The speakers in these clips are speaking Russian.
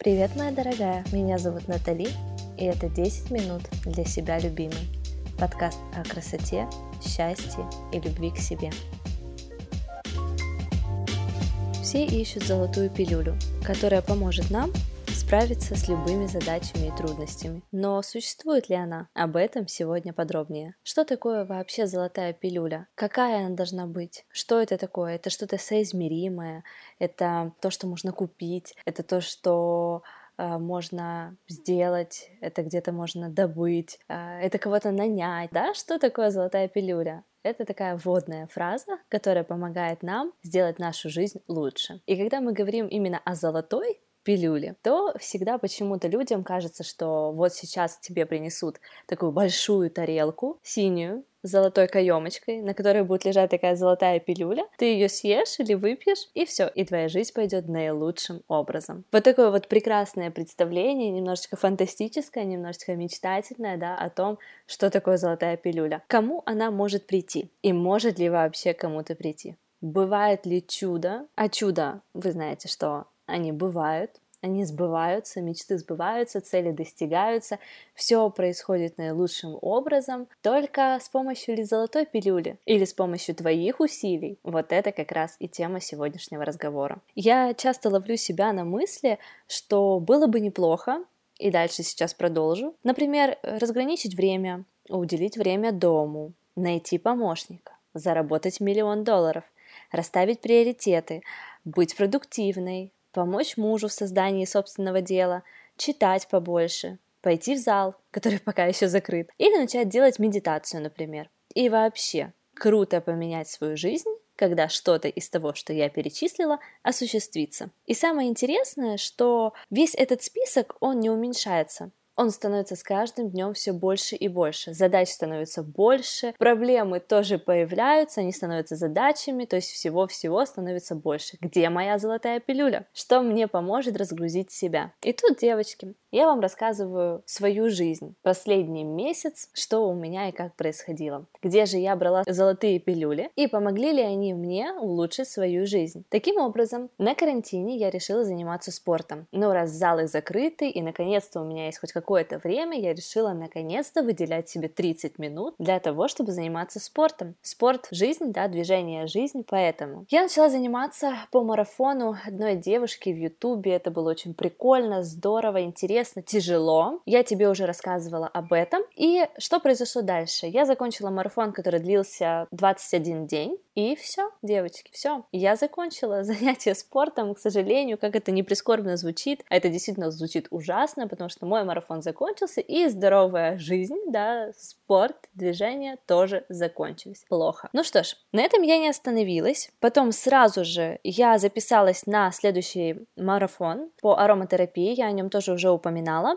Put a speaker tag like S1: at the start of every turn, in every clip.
S1: Привет, моя дорогая! Меня зовут Натали, и это 10 минут для себя любимой. Подкаст о красоте, счастье и любви к себе. Все ищут золотую пилюлю, которая поможет нам справиться с любыми задачами и трудностями. Но существует ли она? Об этом сегодня подробнее. Что такое вообще золотая пилюля? Какая она должна быть? Что это такое? Это что-то соизмеримое? Это то, что можно купить? Это то, что э, можно сделать, это где-то можно добыть, э, это кого-то нанять, да? Что такое золотая пилюля? Это такая вводная фраза, которая помогает нам сделать нашу жизнь лучше. И когда мы говорим именно о золотой пилюли, то всегда почему-то людям кажется, что вот сейчас тебе принесут такую большую тарелку, синюю, с золотой каемочкой, на которой будет лежать такая золотая пилюля, ты ее съешь или выпьешь, и все, и твоя жизнь пойдет наилучшим образом. Вот такое вот прекрасное представление, немножечко фантастическое, немножечко мечтательное, да, о том, что такое золотая пилюля. Кому она может прийти? И может ли вообще кому-то прийти? Бывает ли чудо? А чудо, вы знаете, что они бывают, они сбываются, мечты сбываются, цели достигаются, все происходит наилучшим образом, только с помощью ли золотой пилюли или с помощью твоих усилий. Вот это как раз и тема сегодняшнего разговора. Я часто ловлю себя на мысли, что было бы неплохо, и дальше сейчас продолжу, например, разграничить время, уделить время дому, найти помощника, заработать миллион долларов, расставить приоритеты, быть продуктивной, помочь мужу в создании собственного дела, читать побольше, пойти в зал, который пока еще закрыт, или начать делать медитацию, например. И вообще, круто поменять свою жизнь, когда что-то из того, что я перечислила, осуществится. И самое интересное, что весь этот список, он не уменьшается он становится с каждым днем все больше и больше. Задач становится больше, проблемы тоже появляются, они становятся задачами, то есть всего-всего становится больше. Где моя золотая пилюля? Что мне поможет разгрузить себя? И тут, девочки, я вам рассказываю свою жизнь, последний месяц, что у меня и как происходило. Где же я брала золотые пилюли и помогли ли они мне улучшить свою жизнь? Таким образом, на карантине я решила заниматься спортом. Но раз залы закрыты и наконец-то у меня есть хоть какое-то время я решила наконец-то выделять себе 30 минут для того, чтобы заниматься спортом. Спорт — жизнь, да, движение — жизнь, поэтому. Я начала заниматься по марафону одной девушки в Ютубе, это было очень прикольно, здорово, интересно, тяжело. Я тебе уже рассказывала об этом. И что произошло дальше? Я закончила марафон, который длился 21 день, и все, девочки, все. Я закончила занятие спортом, к сожалению, как это не прискорбно звучит, а это действительно звучит ужасно, потому что мой марафон он закончился, и здоровая жизнь, да, спорт, движение тоже закончились. Плохо. Ну что ж, на этом я не остановилась. Потом сразу же я записалась на следующий марафон по ароматерапии, я о нем тоже уже упоминала,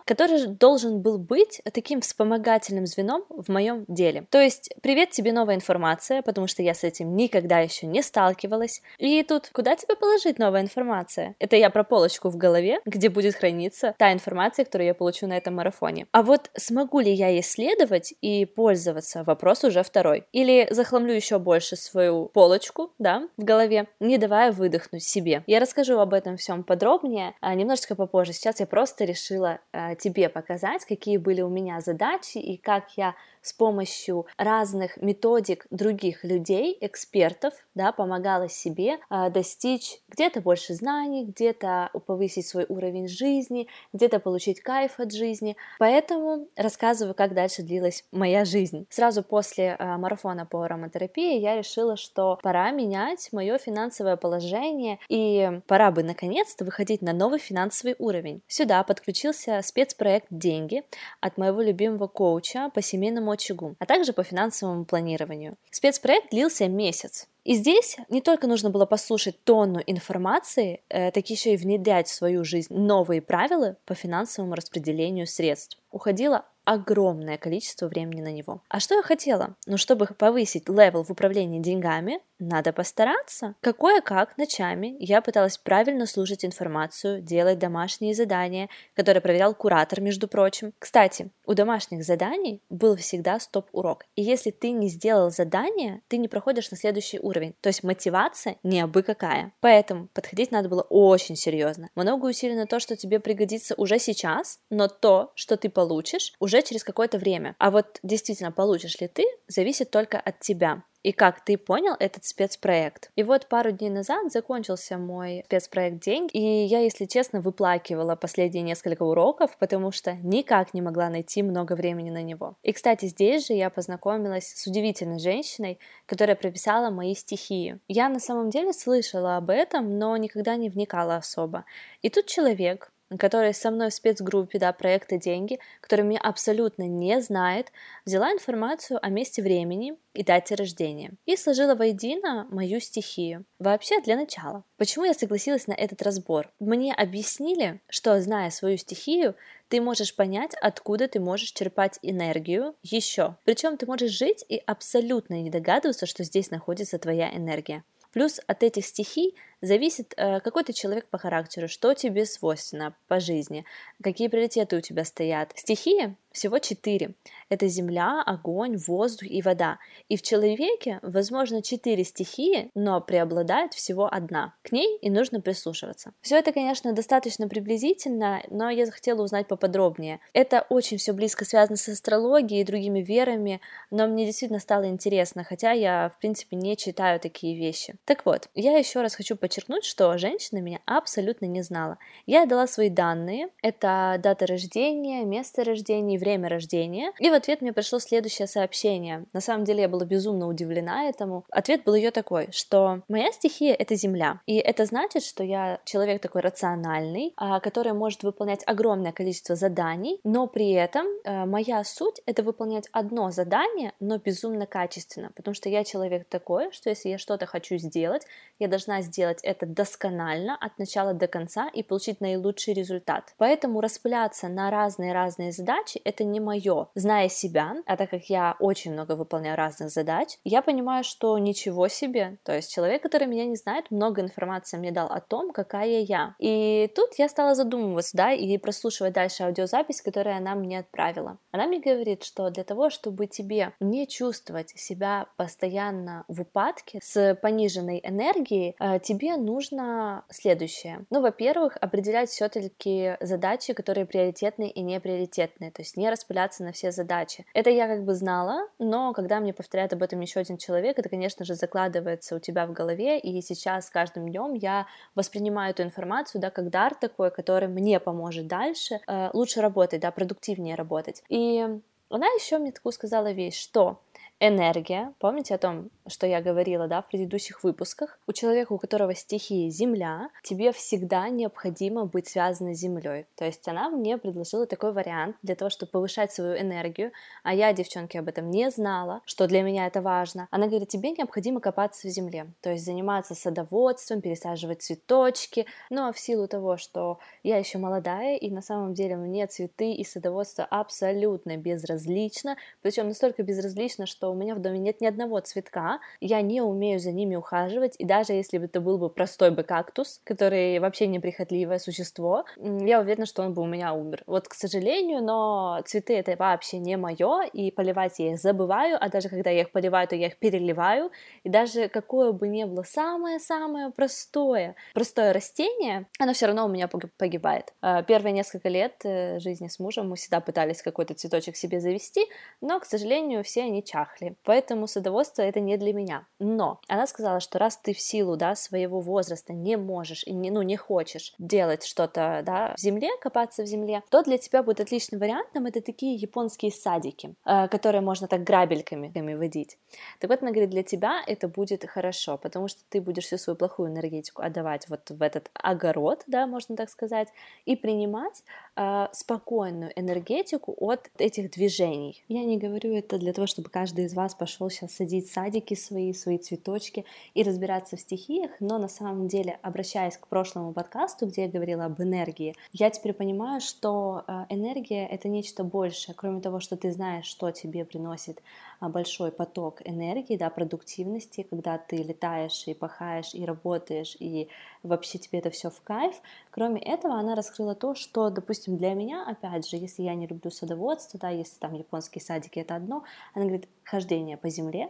S1: который должен был быть таким вспомогательным звеном в моем деле. То есть, привет тебе новая информация, потому что я с этим никогда еще не сталкивалась. И тут, куда тебе положить новая информация? Это я про полочку в голове, где будет храниться та информация, которую я получу на этом марафоне. А вот смогу ли я исследовать и пользоваться, вопрос уже второй. Или захламлю еще больше свою полочку, да, в голове, не давая выдохнуть себе. Я расскажу об этом всем подробнее, а немножечко попозже. Сейчас я просто решила а, тебе показать, какие были у меня задачи и как я с помощью разных методик других людей, экспертов, да, помогала себе э, достичь где-то больше знаний, где-то повысить свой уровень жизни, где-то получить кайф от жизни. Поэтому рассказываю, как дальше длилась моя жизнь. Сразу после э, марафона по ароматерапии я решила, что пора менять мое финансовое положение и пора бы наконец-то выходить на новый финансовый уровень. Сюда подключился спецпроект «Деньги» от моего любимого коуча по семейному очагу, а также по финансовому планированию. Спецпроект длился месяц. И здесь не только нужно было послушать тонну информации, э, так еще и внедрять в свою жизнь новые правила по финансовому распределению средств. Уходило огромное количество времени на него. А что я хотела? Ну, чтобы повысить level в управлении деньгами, надо постараться. Какое как ночами я пыталась правильно слушать информацию, делать домашние задания, которые проверял куратор, между прочим. Кстати, у домашних заданий был всегда стоп-урок. И если ты не сделал задание, ты не проходишь на следующий уровень. То есть мотивация не абы какая. Поэтому подходить надо было очень серьезно. Много усилий на то, что тебе пригодится уже сейчас, но то, что ты получишь, уже через какое-то время. А вот действительно получишь ли ты, зависит только от тебя и как ты понял этот спецпроект. И вот пару дней назад закончился мой спецпроект «Деньги», и я, если честно, выплакивала последние несколько уроков, потому что никак не могла найти много времени на него. И, кстати, здесь же я познакомилась с удивительной женщиной, которая прописала мои стихии. Я на самом деле слышала об этом, но никогда не вникала особо. И тут человек, который со мной в спецгруппе, да, проекта «Деньги», который меня абсолютно не знает, взяла информацию о месте времени и дате рождения и сложила воедино мою стихию. Вообще, для начала, почему я согласилась на этот разбор? Мне объяснили, что, зная свою стихию, ты можешь понять, откуда ты можешь черпать энергию еще. Причем ты можешь жить и абсолютно не догадываться, что здесь находится твоя энергия. Плюс от этих стихий зависит, э, какой ты человек по характеру, что тебе свойственно по жизни, какие приоритеты у тебя стоят. Стихии всего четыре. Это земля, огонь, воздух и вода. И в человеке, возможно, четыре стихии, но преобладает всего одна. К ней и нужно прислушиваться. Все это, конечно, достаточно приблизительно, но я захотела узнать поподробнее. Это очень все близко связано с астрологией и другими верами, но мне действительно стало интересно, хотя я, в принципе, не читаю такие вещи. Так вот, я еще раз хочу подчеркнуть, что женщина меня абсолютно не знала. Я дала свои данные, это дата рождения, место рождения и время рождения, и в ответ мне пришло следующее сообщение. На самом деле я была безумно удивлена этому. Ответ был ее такой, что моя стихия — это земля, и это значит, что я человек такой рациональный, а, который может выполнять огромное количество заданий, но при этом э, моя суть — это выполнять одно задание, но безумно качественно, потому что я человек такой, что если я что-то хочу сделать, я должна сделать это досконально от начала до конца и получить наилучший результат. Поэтому распыляться на разные-разные задачи — это не мое. Зная себя, а так как я очень много выполняю разных задач, я понимаю, что ничего себе. То есть человек, который меня не знает, много информации мне дал о том, какая я. И тут я стала задумываться, да, и прослушивать дальше аудиозапись, которую она мне отправила. Она мне говорит, что для того, чтобы тебе не чувствовать себя постоянно в упадке с пониженной энергией, э, нужно следующее. Ну, во-первых, определять все-таки задачи, которые приоритетные и не приоритетные, то есть не распыляться на все задачи. Это я как бы знала, но когда мне повторяет об этом еще один человек, это, конечно же, закладывается у тебя в голове, и сейчас с каждым днем я воспринимаю эту информацию, да, как дар такой, который мне поможет дальше э, лучше работать, да, продуктивнее работать. И она еще мне такую сказала вещь, что энергия. Помните о том, что я говорила, да, в предыдущих выпусках? У человека, у которого стихия Земля, тебе всегда необходимо быть связанной с Землей. То есть она мне предложила такой вариант для того, чтобы повышать свою энергию, а я, девчонки, об этом не знала, что для меня это важно. Она говорит, тебе необходимо копаться в земле, то есть заниматься садоводством, пересаживать цветочки, но в силу того, что я еще молодая, и на самом деле мне цветы и садоводство абсолютно безразлично, причем настолько безразлично, что у меня в доме нет ни одного цветка, я не умею за ними ухаживать, и даже если бы это был бы простой бы кактус, который вообще неприхотливое существо, я уверена, что он бы у меня умер. Вот, к сожалению, но цветы это вообще не мое, и поливать я их забываю, а даже когда я их поливаю, то я их переливаю, и даже какое бы ни было самое-самое простое, простое растение, оно все равно у меня погибает. А, первые несколько лет э, жизни с мужем мы всегда пытались какой-то цветочек себе завести, но, к сожалению, все они чахли. Поэтому садоводство это не для меня. Но она сказала, что раз ты в силу да, своего возраста не можешь и не, ну, не хочешь делать что-то да, в земле, копаться в земле, то для тебя будет отличным вариантом это такие японские садики, э, которые можно так грабельками водить. Так вот, она говорит, для тебя это будет хорошо, потому что ты будешь всю свою плохую энергетику отдавать вот в этот огород, да, можно так сказать, и принимать э, спокойную энергетику от этих движений. Я не говорю это для того, чтобы каждый из вас пошел сейчас садить садики свои, свои цветочки и разбираться в стихиях, но на самом деле, обращаясь к прошлому подкасту, где я говорила об энергии, я теперь понимаю, что э, энергия — это нечто большее, кроме того, что ты знаешь, что тебе приносит а, большой поток энергии, да, продуктивности, когда ты летаешь и пахаешь, и работаешь, и вообще тебе это все в кайф. Кроме этого, она раскрыла то, что, допустим, для меня, опять же, если я не люблю садоводство, да, если там японские садики это одно, она говорит, хождение по земле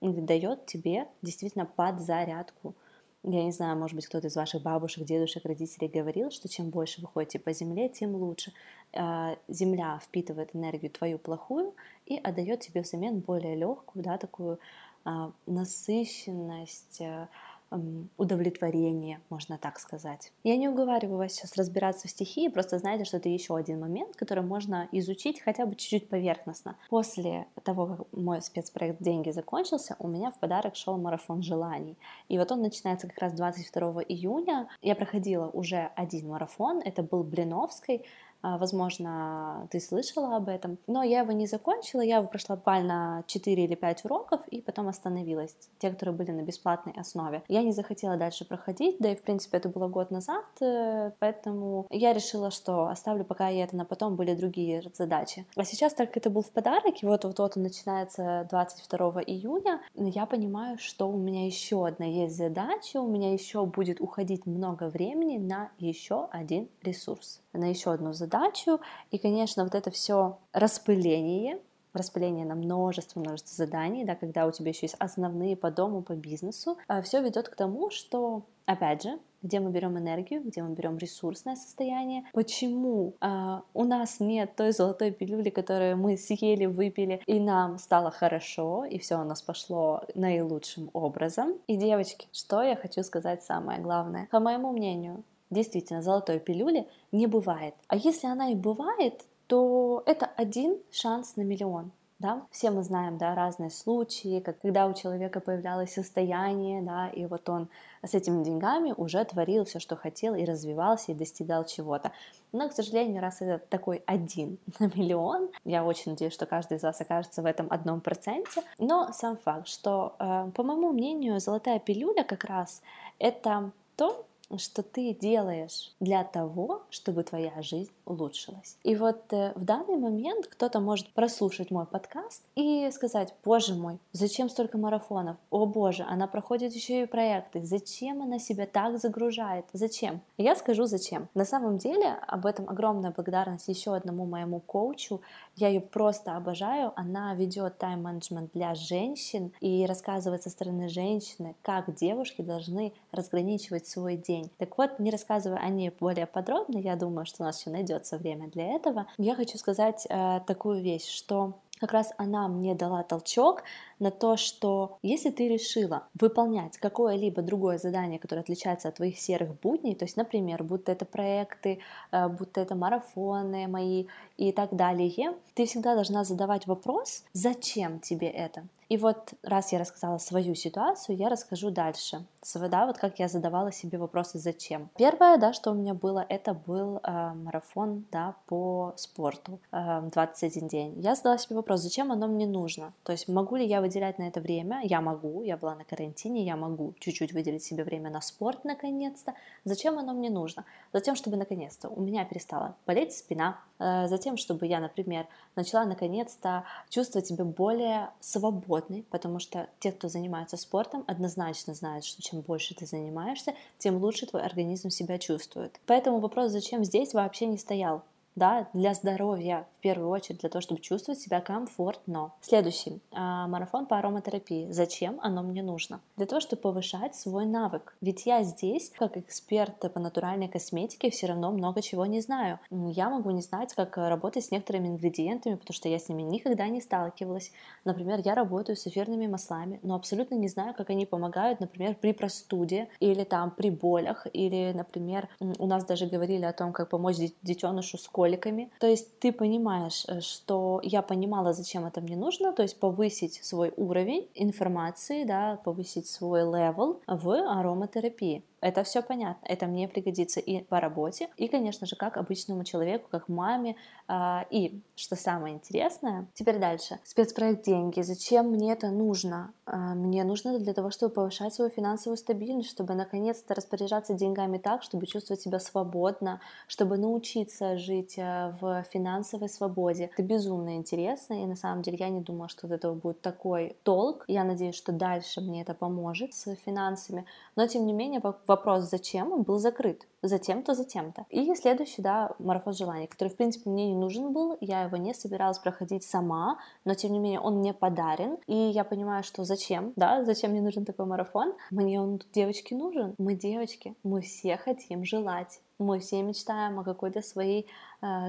S1: дает тебе действительно подзарядку. Я не знаю, может быть, кто-то из ваших бабушек, дедушек, родителей говорил, что чем больше вы ходите по земле, тем лучше. А, земля впитывает энергию твою плохую и отдает тебе взамен более легкую, да, такую а, насыщенность, а, удовлетворение, можно так сказать. Я не уговариваю вас сейчас разбираться в стихии, просто знайте, что это еще один момент, который можно изучить хотя бы чуть-чуть поверхностно. После того, как мой спецпроект «Деньги» закончился, у меня в подарок шел марафон желаний. И вот он начинается как раз 22 июня. Я проходила уже один марафон, это был Блиновской, возможно, ты слышала об этом. Но я его не закончила, я его прошла буквально 4 или 5 уроков и потом остановилась, те, которые были на бесплатной основе. Я не захотела дальше проходить, да и, в принципе, это было год назад, э, поэтому я решила, что оставлю пока я это на потом, были другие задачи. А сейчас, как это был в подарок, и вот-вот он начинается 22 июня, я понимаю, что у меня еще одна есть задача, у меня еще будет уходить много времени на еще один ресурс на еще одну задачу. И, конечно, вот это все распыление, распыление на множество, множество заданий, да, когда у тебя еще есть основные по дому, по бизнесу, а, все ведет к тому, что, опять же, где мы берем энергию, где мы берем ресурсное состояние, почему э, у нас нет той золотой пилюли, которую мы съели, выпили, и нам стало хорошо, и все у нас пошло наилучшим образом. И, девочки, что я хочу сказать самое главное? По моему мнению, действительно золотой пилюли не бывает. А если она и бывает, то это один шанс на миллион. Да? Все мы знаем да, разные случаи, как, когда у человека появлялось состояние, да, и вот он с этими деньгами уже творил все, что хотел, и развивался, и достигал чего-то. Но, к сожалению, раз это такой один на миллион, я очень надеюсь, что каждый из вас окажется в этом одном проценте. Но сам факт, что, э, по моему мнению, золотая пилюля как раз это то, что ты делаешь для того, чтобы твоя жизнь улучшилась. И вот э, в данный момент кто-то может прослушать мой подкаст и сказать, боже мой, зачем столько марафонов? О боже, она проходит еще и проекты. Зачем она себя так загружает? Зачем? Я скажу зачем. На самом деле об этом огромная благодарность еще одному моему коучу. Я ее просто обожаю. Она ведет тайм-менеджмент для женщин и рассказывает со стороны женщины, как девушки должны разграничивать свой день. Так вот, не рассказывая о ней более подробно, я думаю, что у нас еще найдется время для этого, я хочу сказать э, такую вещь, что как раз она мне дала толчок на то, что если ты решила выполнять какое-либо другое задание, которое отличается от твоих серых будней, то есть, например, будто это проекты, э, будто это марафоны мои и так далее, ты всегда должна задавать вопрос, зачем тебе это? И вот раз я рассказала свою ситуацию, я расскажу дальше. Да, вот как я задавала себе вопросы «зачем?». Первое, да, что у меня было, это был э, марафон, да, по спорту, э, 21 день. Я задала себе вопрос, зачем оно мне нужно? То есть могу ли я выделять на это время? Я могу, я была на карантине, я могу чуть-чуть выделить себе время на спорт наконец-то. Зачем оно мне нужно? Затем, чтобы наконец-то у меня перестала болеть спина, затем, чтобы я, например, начала наконец-то чувствовать себя более свободной, потому что те, кто занимается спортом, однозначно знают, что чем больше ты занимаешься, тем лучше твой организм себя чувствует. Поэтому вопрос, зачем здесь, вообще не стоял да, для здоровья, в первую очередь, для того, чтобы чувствовать себя комфортно. Следующий. А, марафон по ароматерапии. Зачем оно мне нужно? Для того, чтобы повышать свой навык. Ведь я здесь, как эксперт по натуральной косметике, все равно много чего не знаю. Я могу не знать, как работать с некоторыми ингредиентами, потому что я с ними никогда не сталкивалась. Например, я работаю с эфирными маслами, но абсолютно не знаю, как они помогают, например, при простуде или там при болях, или, например, у нас даже говорили о том, как помочь детенышу с коликами. То есть ты понимаешь, э, что я понимала, зачем это мне нужно, то есть повысить свой уровень информации, да, повысить свой level в ароматерапии. Это все понятно. Это мне пригодится и по работе, и, конечно же, как обычному человеку, как маме. А, и, что самое интересное, теперь дальше. Спецпроект «Деньги». Зачем мне это нужно? А, мне нужно для того, чтобы повышать свою финансовую стабильность, чтобы наконец-то распоряжаться деньгами так, чтобы чувствовать себя свободно, чтобы научиться жить э, в финансовой свободе. Это безумно интересно, и на самом деле я не думала, что от этого будет такой толк. Я надеюсь, что дальше мне это поможет с финансами. Но, тем не менее, вопрос «зачем?» он был закрыт. Затем-то, затем-то. И следующий, да, марафон желаний, который, в принципе, мне не нужен был. Я его не собиралась проходить сама, но, тем не менее, он мне подарен. И я понимаю, что зачем, да, зачем мне нужен такой марафон? Мне он, девочки, нужен. Мы девочки, мы все хотим желать. Мы все мечтаем о какой-то своей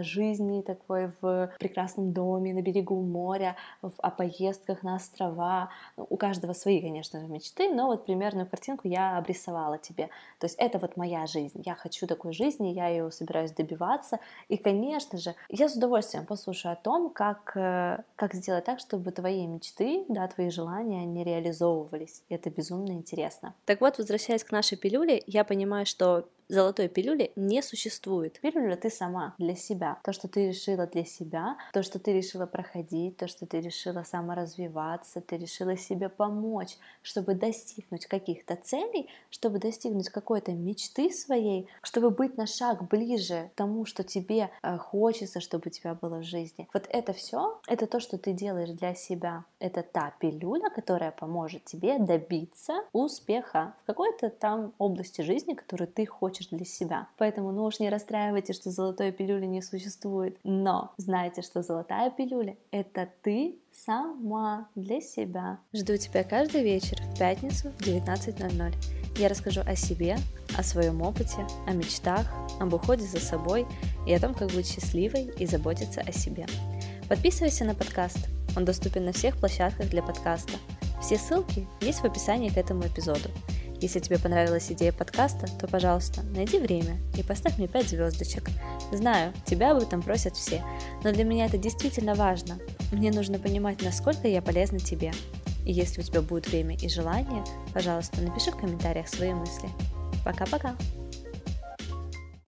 S1: жизни, такой в прекрасном доме на берегу моря, о поездках на острова. Ну, у каждого свои, конечно же, мечты, но вот примерную картинку я обрисовала тебе. То есть это вот моя жизнь. Я хочу такой жизни, я ее собираюсь добиваться. И, конечно же, я с удовольствием послушаю о том, как, э, как сделать так, чтобы твои мечты, да, твои желания не реализовывались. И это безумно интересно. Так вот, возвращаясь к нашей пилюле, я понимаю, что золотой пилюли не существует. Пилюля ты сама для себя. То, что ты решила для себя, то, что ты решила проходить, то, что ты решила саморазвиваться, ты решила себе помочь, чтобы достигнуть каких-то целей, чтобы достигнуть какой-то мечты своей, чтобы быть на шаг ближе к тому, что тебе э, хочется, чтобы у тебя было в жизни. Вот это все, это то, что ты делаешь для себя. Это та пилюля, которая поможет тебе добиться успеха в какой-то там области жизни, которую ты хочешь хочешь для себя. Поэтому, ну уж не расстраивайтесь, что золотой пилюли не существует. Но знайте, что золотая пилюля — это ты сама для себя. Жду тебя каждый вечер в пятницу в 19.00. Я расскажу о себе, о своем опыте, о мечтах, об уходе за собой и о том, как быть счастливой и заботиться о себе. Подписывайся на подкаст. Он доступен на всех площадках для подкаста. Все ссылки есть в описании к этому эпизоду. Если тебе понравилась идея подкаста, то, пожалуйста, найди время и поставь мне 5 звездочек. Знаю, тебя об этом просят все, но для меня это действительно важно. Мне нужно понимать, насколько я полезна тебе. И если у тебя будет время и желание, пожалуйста, напиши в комментариях свои мысли. Пока-пока!